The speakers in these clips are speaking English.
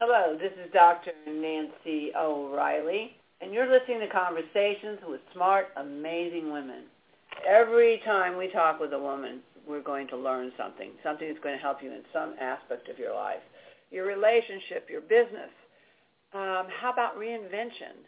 Hello, this is Dr. Nancy O'Reilly, and you're listening to Conversations with Smart, Amazing Women. Every time we talk with a woman, we're going to learn something, something that's going to help you in some aspect of your life. Your relationship, your business. Um, how about reinvention?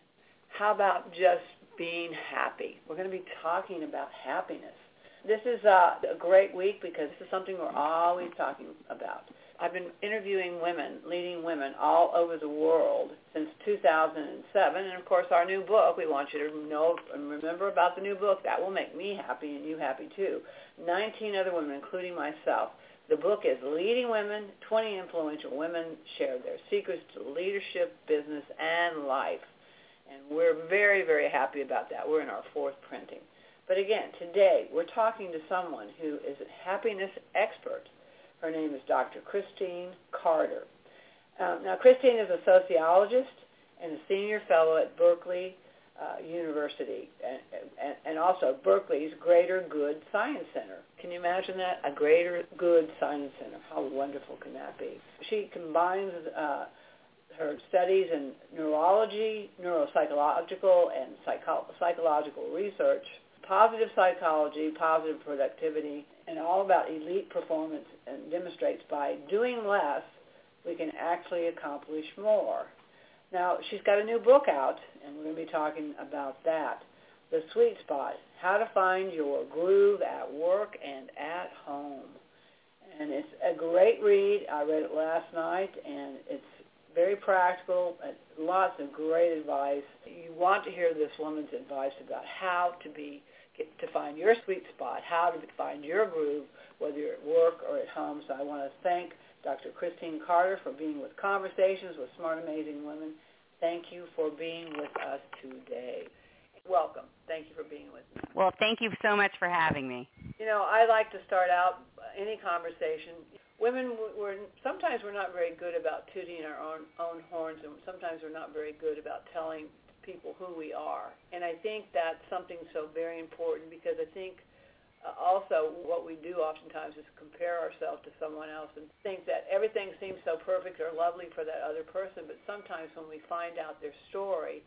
How about just being happy? We're going to be talking about happiness. This is uh, a great week because this is something we're always talking about. I've been interviewing women, leading women all over the world since 2007. And of course, our new book, we want you to know and remember about the new book. That will make me happy and you happy too. 19 other women, including myself. The book is Leading Women, 20 Influential Women Share Their Secrets to Leadership, Business, and Life. And we're very, very happy about that. We're in our fourth printing. But again, today we're talking to someone who is a happiness expert her name is Dr. Christine Carter. Um, now, Christine is a sociologist and a senior fellow at Berkeley uh, University and, and, and, also Berkeley's Greater Good Science Center. Can you imagine that? A Greater Good Science Center. How wonderful can that be? She combines uh, her studies in neurology, neuropsychological, and psycho- psychological research, positive psychology, positive productivity, and all about elite performance and demonstrates by doing less, we can actually accomplish more. Now, she's got a new book out, and we're going to be talking about that. The Sweet Spot, How to Find Your Groove at Work and at Home. And it's a great read. I read it last night, and it's very practical, lots of great advice. You want to hear this woman's advice about how to be to find your sweet spot, how to find your groove, whether you're at work or at home. So I want to thank Dr. Christine Carter for being with Conversations with Smart Amazing Women. Thank you for being with us today. Welcome. Thank you for being with me. Well, thank you so much for having me. You know, I like to start out any conversation. Women, we're sometimes we're not very good about tooting our own own horns, and sometimes we're not very good about telling people who we are. And I think that's something so very important because I think uh, also what we do oftentimes is compare ourselves to someone else and think that everything seems so perfect or lovely for that other person. But sometimes when we find out their story,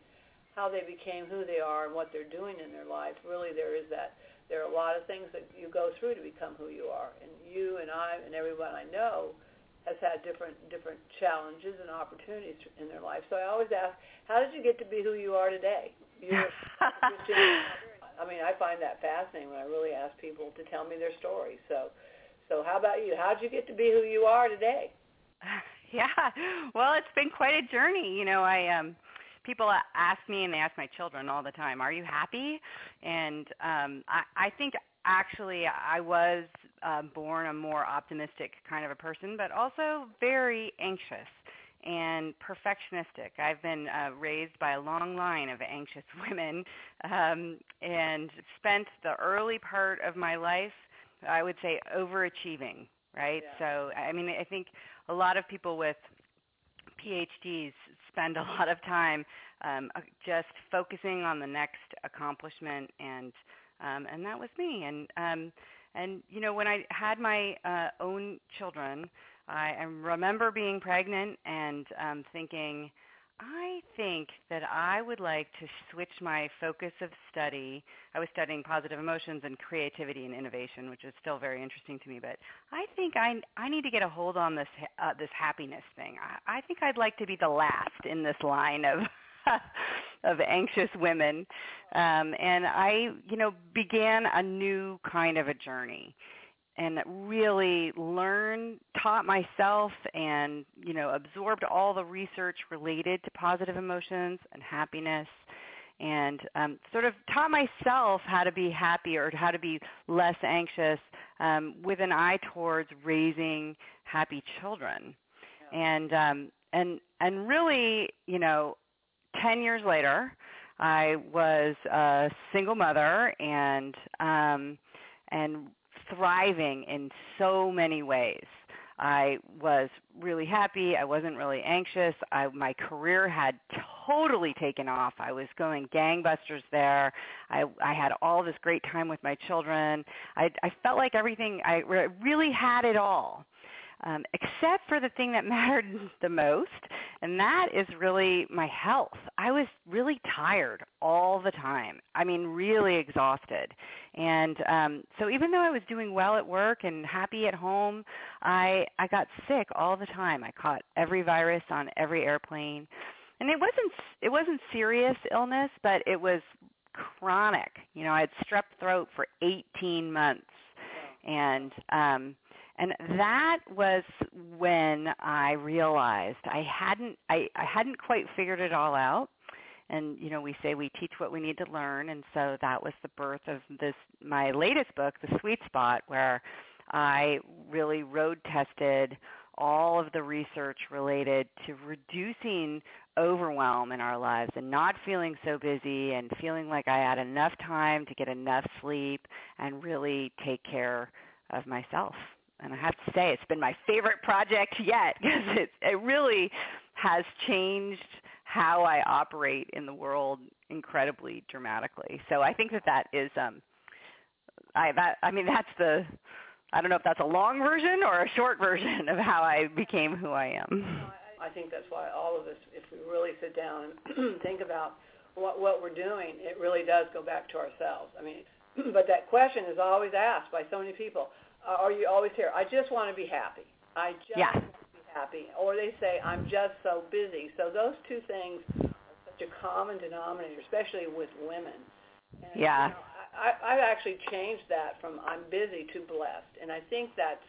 how they became who they are and what they're doing in their life, really there is that there are a lot of things that you go through to become who you are. And you and I and everyone I know has had different different challenges and opportunities in their life. So I always ask, how did you get to be who you are today? You're, I mean, I find that fascinating when I really ask people to tell me their story. So, so how about you? How did you get to be who you are today? Yeah, well, it's been quite a journey. You know, I um people ask me and they ask my children all the time, "Are you happy?" And um I I think actually I was uh, born a more optimistic kind of a person, but also very anxious and perfectionistic. I've been uh, raised by a long line of anxious women um, and spent the early part of my life, I would say, overachieving, right? Yeah. So, I mean, I think a lot of people with PhDs spend a lot of time um, just focusing on the next accomplishment and um, and that was me. And um, and you know, when I had my uh, own children, I, remember being pregnant and um, thinking, I think that I would like to switch my focus of study. I was studying positive emotions and creativity and innovation, which is still very interesting to me. But I think I I need to get a hold on this uh, this happiness thing. I, I think I'd like to be the last in this line of of anxious women, um, and I, you know, began a new kind of a journey, and really learned, taught myself, and you know, absorbed all the research related to positive emotions and happiness, and um, sort of taught myself how to be happier, how to be less anxious, um, with an eye towards raising happy children, and um, and and really, you know, 10 years later, I was a single mother and um, and thriving in so many ways. I was really happy. I wasn't really anxious. I, my career had totally taken off. I was going gangbusters there. I, I had all this great time with my children. I, I felt like everything. I re- really had it all um, except for the thing that mattered the most, and that is really my health. I was really tired all the time. I mean, really exhausted. And um so even though I was doing well at work and happy at home, I I got sick all the time. I caught every virus on every airplane. And it wasn't it wasn't serious illness, but it was chronic. You know, I had strep throat for 18 months. And um and that was when I realized I hadn't I, I hadn't quite figured it all out. And you know, we say we teach what we need to learn, and so that was the birth of this my latest book, The Sweet Spot, where I really road tested all of the research related to reducing overwhelm in our lives and not feeling so busy and feeling like I had enough time to get enough sleep and really take care of myself. And I have to say it's been my favorite project yet because it it really has changed how I operate in the world incredibly dramatically. So I think that that is um I that I mean that's the I don't know if that's a long version or a short version of how I became who I am. I think that's why all of us if we really sit down and think about what what we're doing, it really does go back to ourselves. I mean, but that question is always asked by so many people uh, or you always hear? I just want to be happy. I just yeah. want happy. Or they say, I'm just so busy. So those two things are such a common denominator, especially with women. And, yeah. You know, I, I've actually changed that from I'm busy to blessed. And I think that's,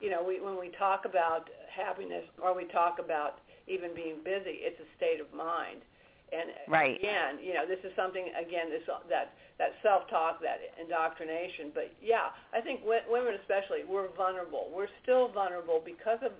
you know, we, when we talk about happiness or we talk about even being busy, it's a state of mind. And right. again, you know, this is something again this that that self-talk, that indoctrination. But yeah, I think women especially we're vulnerable. We're still vulnerable because of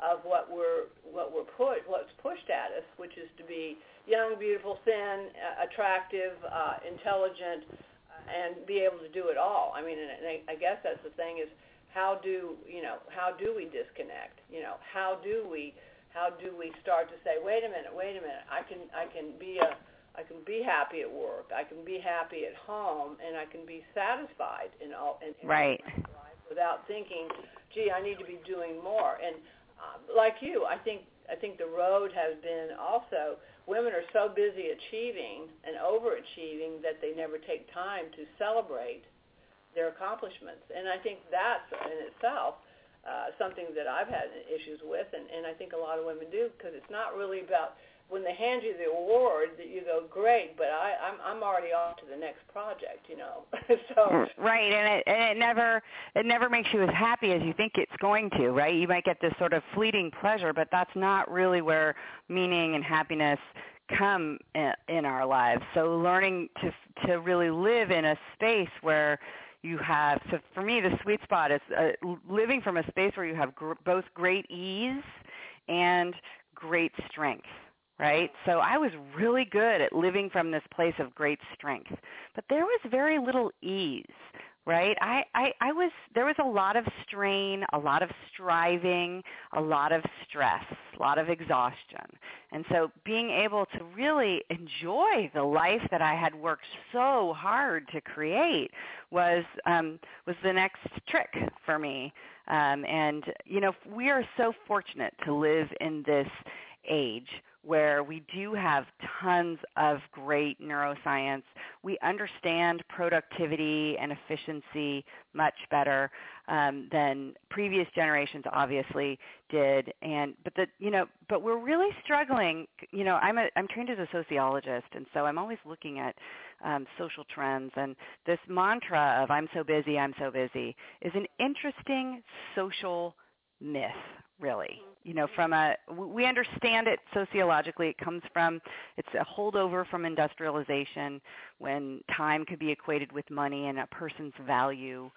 of what we're what we're put what's pushed at us, which is to be young, beautiful, thin, uh, attractive, uh, intelligent, uh, and be able to do it all. I mean, and I, I guess that's the thing is how do you know how do we disconnect? You know, how do we how do we start to say, wait a minute, wait a minute, I can I can be a I can be happy at work, I can be happy at home, and I can be satisfied in all in, in right. life without thinking, gee, I need to be doing more. And uh, like you, I think I think the road has been also women are so busy achieving and overachieving that they never take time to celebrate their accomplishments. And I think that's in itself uh, something that I've had issues with, and, and I think a lot of women do because it's not really about when they hand you the award that you go great, but I, I'm I'm already off to the next project, you know. so mm, right, and it and it never it never makes you as happy as you think it's going to, right? You might get this sort of fleeting pleasure, but that's not really where meaning and happiness come in, our lives. So learning to to really live in a space where you have so for me the sweet spot is uh, living from a space where you have gr- both great ease and great strength right? So i was really good at living from this place of great strength. But there was very little ease right? I, I i was there was a lot of strain a lot of striving a lot of stress a lot of exhaustion. And so being able to really enjoy the life that i had worked so hard to create was um was the next trick for me. Um and you know we are so fortunate to live in this age where we do have tons of great neuroscience. We understand productivity and efficiency much better um, than previous generations obviously did. And but the you know but we're really struggling. You know I'm a I'm trained as a sociologist, and so I'm always looking at um, social trends. And this mantra of "I'm so busy, I'm so busy" is an interesting social myth really. You know from a we understand it sociologically. It comes from it's a holdover from industrialization when time could be equated with money and a person's value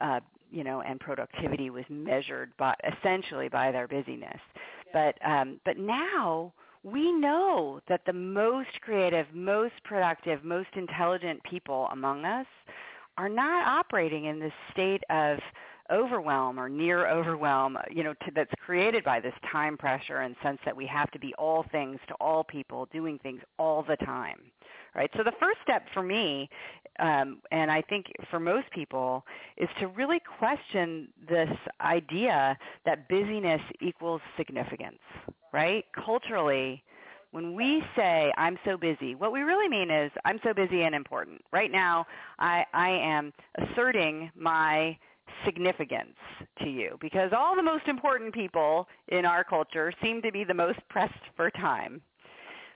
uh, you know and productivity was measured by essentially by their busyness. But um, but now we know that the most creative most productive most intelligent people among us are not operating in this state of overwhelm or near overwhelm, you know, to, that's created by this time pressure and sense that we have to be all things to all people, doing things all the time, right? So the first step for me, um, and I think for most people, is to really question this idea that busyness equals significance, right? Culturally, when we say I'm so busy, what we really mean is I'm so busy and important. Right now, I, I am asserting my significance to you because all the most important people in our culture seem to be the most pressed for time.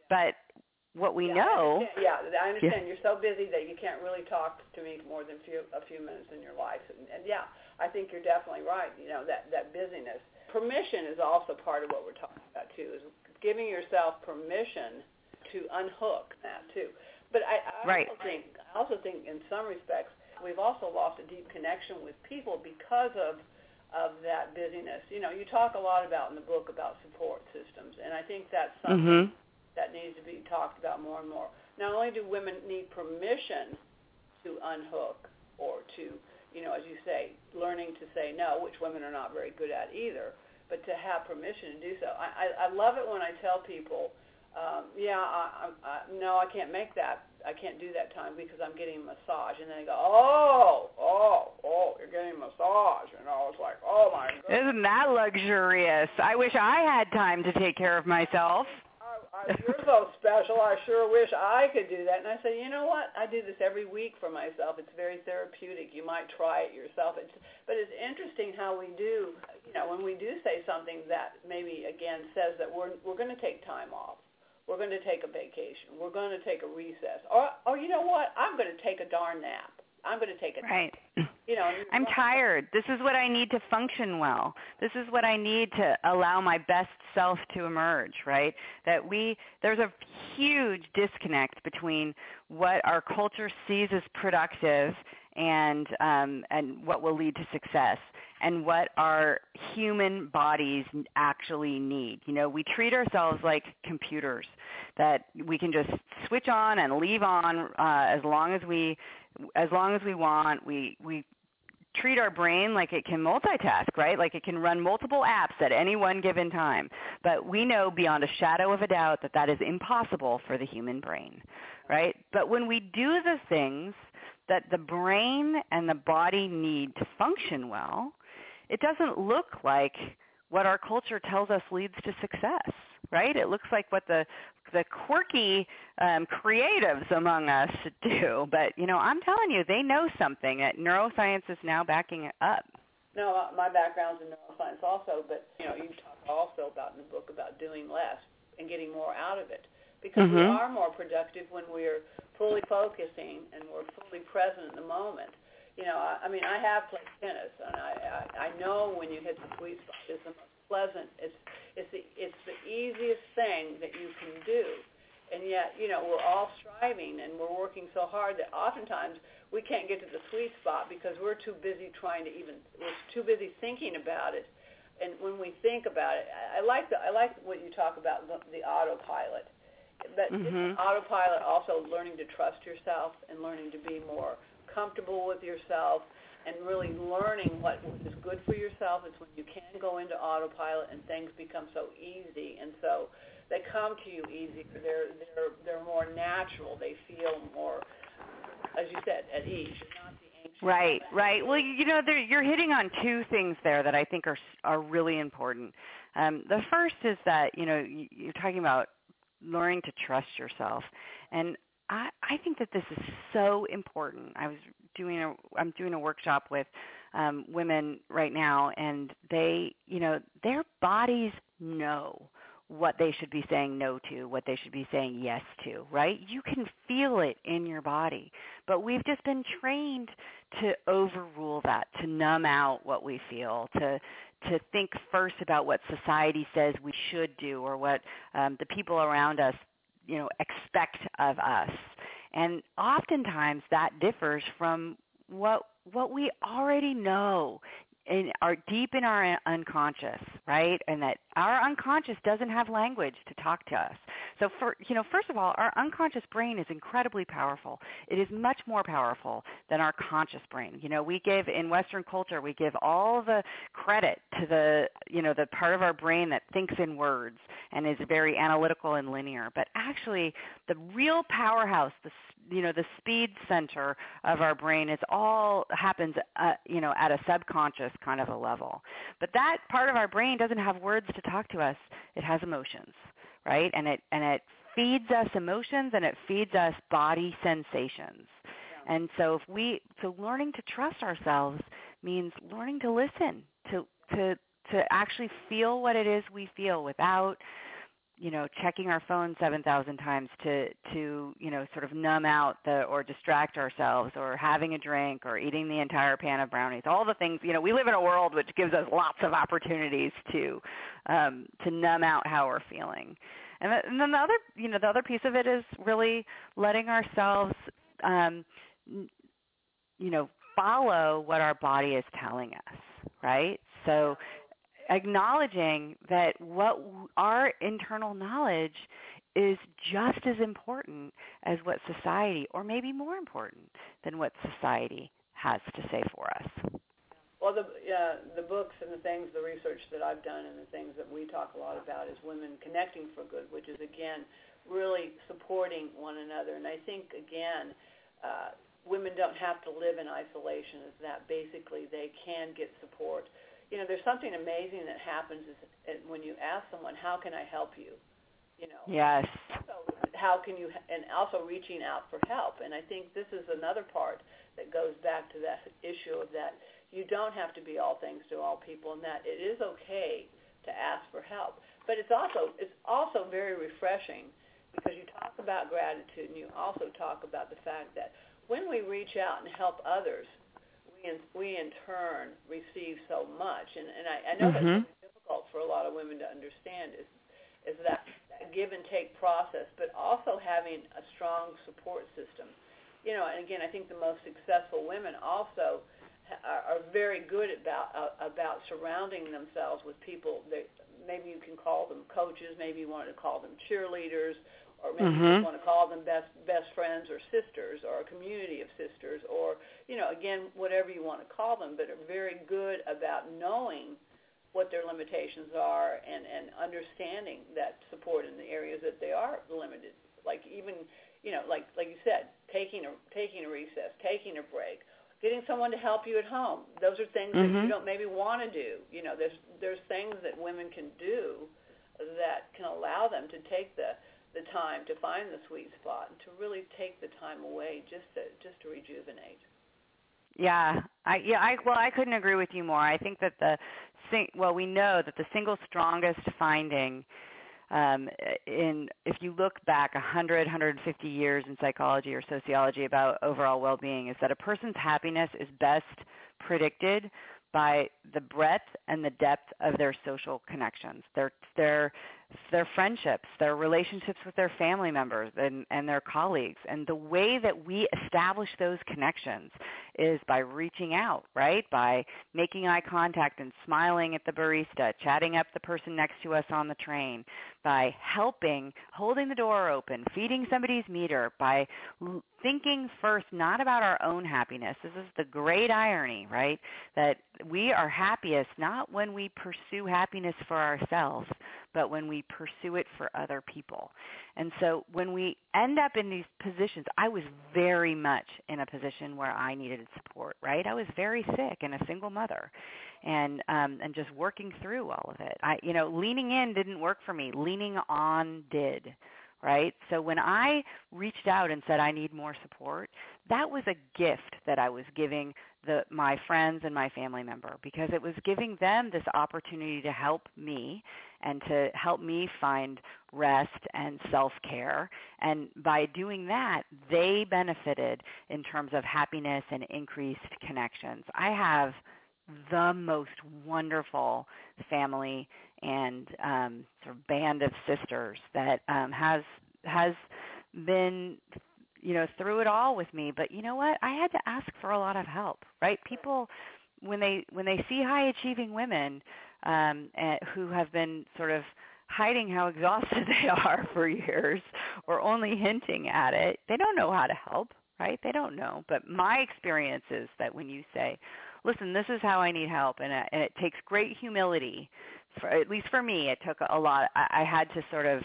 But what we yeah, know. I yeah, I understand. Yeah. You're so busy that you can't really talk to me more than few, a few minutes in your life. And, and yeah, I think you're definitely right. You know that that busyness. Permission is also part of what we're talking about too. Is giving yourself permission to unhook that too. But I, I right. also think I also think in some respects we've also lost a deep connection with people because of of that busyness. You know, you talk a lot about in the book about support systems, and I think that's something. Mm-hmm that needs to be talked about more and more. Not only do women need permission to unhook or to, you know, as you say, learning to say no, which women are not very good at either, but to have permission to do so. I, I, I love it when I tell people, um, yeah, I, I, I, no, I can't make that. I can't do that time because I'm getting a massage. And then they go, oh, oh, oh, you're getting a massage. And I was like, oh, my God. Isn't that luxurious? I wish I had time to take care of myself. I, you're so special. I sure wish I could do that. And I say, you know what? I do this every week for myself. It's very therapeutic. You might try it yourself. It's, but it's interesting how we do, you know, when we do say something that maybe again says that we're we're going to take time off. We're going to take a vacation. We're going to take a recess. Or, or you know what? I'm going to take a darn nap. I'm going to take a it. Right. You know, I'm tired. This is what I need to function well. This is what I need to allow my best self to emerge, right? That we there's a huge disconnect between what our culture sees as productive and um, and what will lead to success and what our human bodies actually need. You know, we treat ourselves like computers that we can just switch on and leave on uh, as long as we as long as we want. We we treat our brain like it can multitask, right? Like it can run multiple apps at any one given time. But we know beyond a shadow of a doubt that that is impossible for the human brain, right? But when we do the things that the brain and the body need to function well, it doesn't look like what our culture tells us leads to success, right? It looks like what the the quirky um, creatives among us do. But you know, I'm telling you, they know something. That neuroscience is now backing it up. No, uh, my background's in neuroscience also, but you know, you talk also about in the book about doing less and getting more out of it because mm-hmm. we are more productive when we're fully focusing and we're fully present in the moment. You know, I, I mean, I have played tennis, and I, I I know when you hit the sweet spot, it's the most pleasant. It's it's the it's the easiest thing that you can do, and yet you know we're all striving and we're working so hard that oftentimes we can't get to the sweet spot because we're too busy trying to even we're too busy thinking about it. And when we think about it, I, I like the I like what you talk about the, the autopilot. But mm-hmm. autopilot also learning to trust yourself and learning to be more comfortable with yourself and really learning what is good for yourself is when you can go into autopilot and things become so easy and so they come to you easy. They're they're they're more natural. They feel more, as you said, at ease. Right, right. Well, you know, you're hitting on two things there that I think are are really important. Um, the first is that you know you're talking about learning to trust yourself, and I, I think that this is so important. I was doing a I'm doing a workshop with um, women right now, and they, you know, their bodies know what they should be saying no to, what they should be saying yes to, right? You can feel it in your body. But we've just been trained to overrule that, to numb out what we feel, to to think first about what society says we should do or what um, the people around us you know expect of us and oftentimes that differs from what what we already know in our deep in our unconscious right? And that our unconscious doesn't have language to talk to us So for you know, first of all, our unconscious brain is incredibly powerful. It is much more powerful than our conscious brain. You know, we give in Western culture, we give all the credit to the you know the part of our brain that thinks in words and is very analytical and linear. But actually, the real powerhouse, the you know the speed center of our brain is all happens uh, you know at a subconscious kind of a level but that part of our brain doesn't have words to talk to us it has emotions right and it and it feeds us emotions and it feeds us body sensations yeah. and so if we so learning to trust ourselves means learning to listen to to to actually feel what it is we feel without you know checking our phone 7000 times to to you know sort of numb out the or distract ourselves or having a drink or eating the entire pan of brownies all the things you know we live in a world which gives us lots of opportunities to um to numb out how we're feeling. And, th- and then the other you know the other piece of it is really letting ourselves um you know follow what our body is telling us right? So acknowledging that what our internal knowledge is just as important as what society, or maybe more important than what society has to say for us. Well, the uh, the books and the things, the research that I've done, and the things that we talk a lot about is women connecting for good, which is again really supporting one another. And I think again, uh, women don't have to live in isolation. Is that basically they can get support you know, there's something amazing that happens is when you ask someone, "How can I help you?" You know. Yes. So how can you, and also reaching out for help. And I think this is another part that goes back to that issue of that you don't have to be all things to all people, and that it is okay to ask for help. But it's also it's also very refreshing because you talk about gratitude and you also talk about the fact that when we reach out and help others, in, we in turn receive so much. And, and I, I know mm-hmm. that's difficult for a lot of women to understand is is that, that give and take process, but also having a strong support system. You know, and again, I think the most successful women also are, are very good about uh, about surrounding themselves with people that maybe you can call them coaches, maybe you want to call them cheerleaders, or maybe mm-hmm. you want to call them best best friends or sisters or a community of sisters or you know again whatever you want to call them but are very good about knowing what their limitations are and and understanding that support in the areas that they are limited like even you know like like you said taking a taking a recess taking a break getting someone to help you at home those are things mm-hmm. that you mm-hmm. don't maybe want to do you know there's there's things that women can do that can allow them to take the the time to find the sweet spot and to really take the time away just to just to rejuvenate. Yeah, I yeah, I well, I couldn't agree with you more. I think that the well, we know that the single strongest finding um, in if you look back 100, 150 years in psychology or sociology about overall well-being is that a person's happiness is best predicted by the breadth and the depth of their social connections, their their their friendships, their relationships with their family members and, and their colleagues. And the way that we establish those connections is by reaching out, right? By making eye contact and smiling at the barista, chatting up the person next to us on the train, by helping, holding the door open, feeding somebody's meter, by thinking first not about our own happiness. This is the great irony, right? That we are happiest not when we pursue happiness for ourselves, but when we pursue it for other people. And so when we end up in these positions, I was very much in a position where I needed support, right? I was very sick and a single mother and um and just working through all of it. I you know, leaning in didn't work for me. Leaning on did right? So when I reached out and said I need more support, that was a gift that I was giving the my friends and my family member because it was giving them this opportunity to help me and to help me find rest and self-care and by doing that they benefited in terms of happiness and increased connections. I have the most wonderful family and um, sort of band of sisters that um, has has been you know through it all with me. But you know what? I had to ask for a lot of help. Right? People when they when they see high achieving women um, uh, who have been sort of hiding how exhausted they are for years or only hinting at it, they don't know how to help, right? They don't know. But my experience is that when you say, listen, this is how I need help, and, and it takes great humility, for, at least for me, it took a lot. I, I had to sort of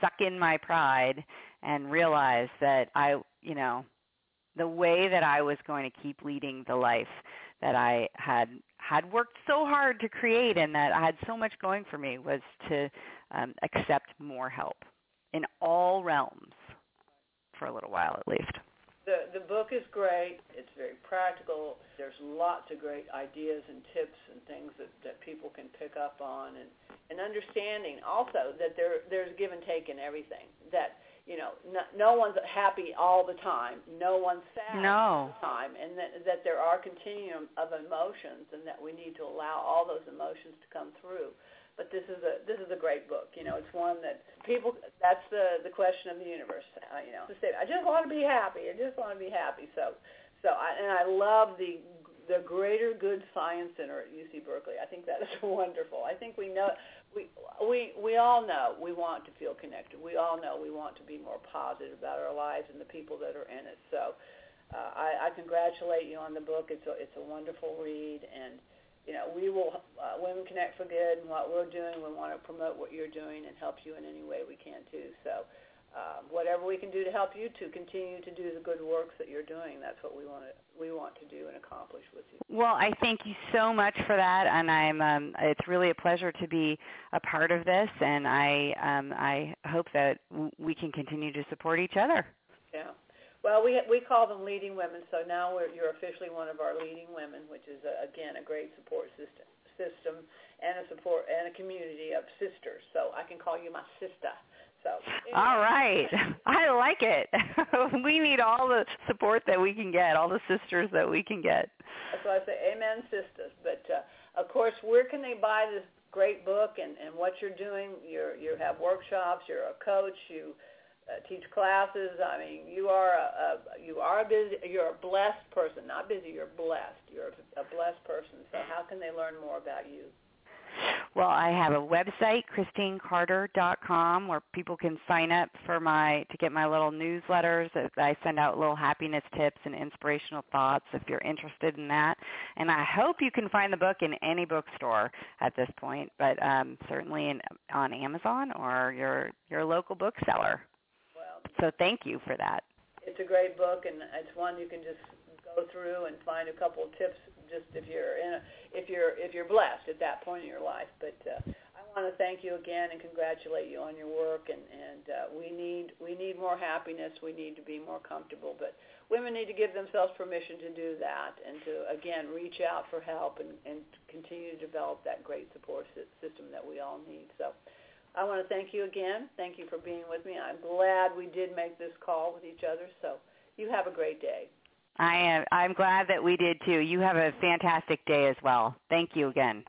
suck in my pride and realize that I, you know, the way that I was going to keep leading the life that I had had worked so hard to create and that I had so much going for me was to um, accept more help in all realms for a little while at least. The the book is great. It's very practical. There's lots of great ideas and tips and things that, that people can pick up on and, and understanding also that there there's give and take in everything. That you know, no, no one's happy all the time. No one's sad no. all the time, and that that there are continuum of emotions, and that we need to allow all those emotions to come through. But this is a this is a great book. You know, it's one that people. That's the the question of the universe. Uh, you know, to say, I just want to be happy. I just want to be happy. So, so I, and I love the the Greater Good Science Center at UC Berkeley. I think that is wonderful. I think we know we we we all know we want to feel connected. We all know we want to be more positive about our lives and the people that are in it. So uh, I, I congratulate you on the book. It's a it's a wonderful read, and you know we will uh, Women Connect for Good and what we're doing. We want to promote what you're doing and help you in any way we can too. So uh, whatever we can do to help you to continue to do the good works that you're doing, that's what we want to we want to do and accomplish with you. Well, I thank you so much for that, and I'm um, it's really a pleasure to be a part of this, and I um, I hope that we can continue to support each other. Yeah. Well, we we call them leading women, so now we're, you're officially one of our leading women, which is a, again a great support system system and a support and a community of sisters. So I can call you my sister. So all right, I like it. we need all the support that we can get, all the sisters that we can get. So I say, Amen, sisters. But uh, of course, where can they buy this great book and and what you're doing? You're you have workshops. You're a coach. You uh, teach classes. I mean, you are a, a you are a busy. You're a blessed person, not busy. You're blessed. You're a, blessed person. So how can they learn more about you? Well, I have a website, ChristineCarter.com, where people can sign up for my to get my little newsletters. I send out little happiness tips and inspirational thoughts if you're interested in that. And I hope you can find the book in any bookstore at this point, but um, certainly in, on Amazon or your your local bookseller. So thank you for that. It's a great book, and it's one you can just go through and find a couple of tips just if you're in a, if you're if you're blessed at that point in your life. But uh, I want to thank you again and congratulate you on your work. And and uh, we need we need more happiness. We need to be more comfortable. But women need to give themselves permission to do that and to again reach out for help and and continue to develop that great support system that we all need. So. I want to thank you again. Thank you for being with me. I'm glad we did make this call with each other. So you have a great day. I am I'm glad that we did too. You have a fantastic day as well. Thank you again.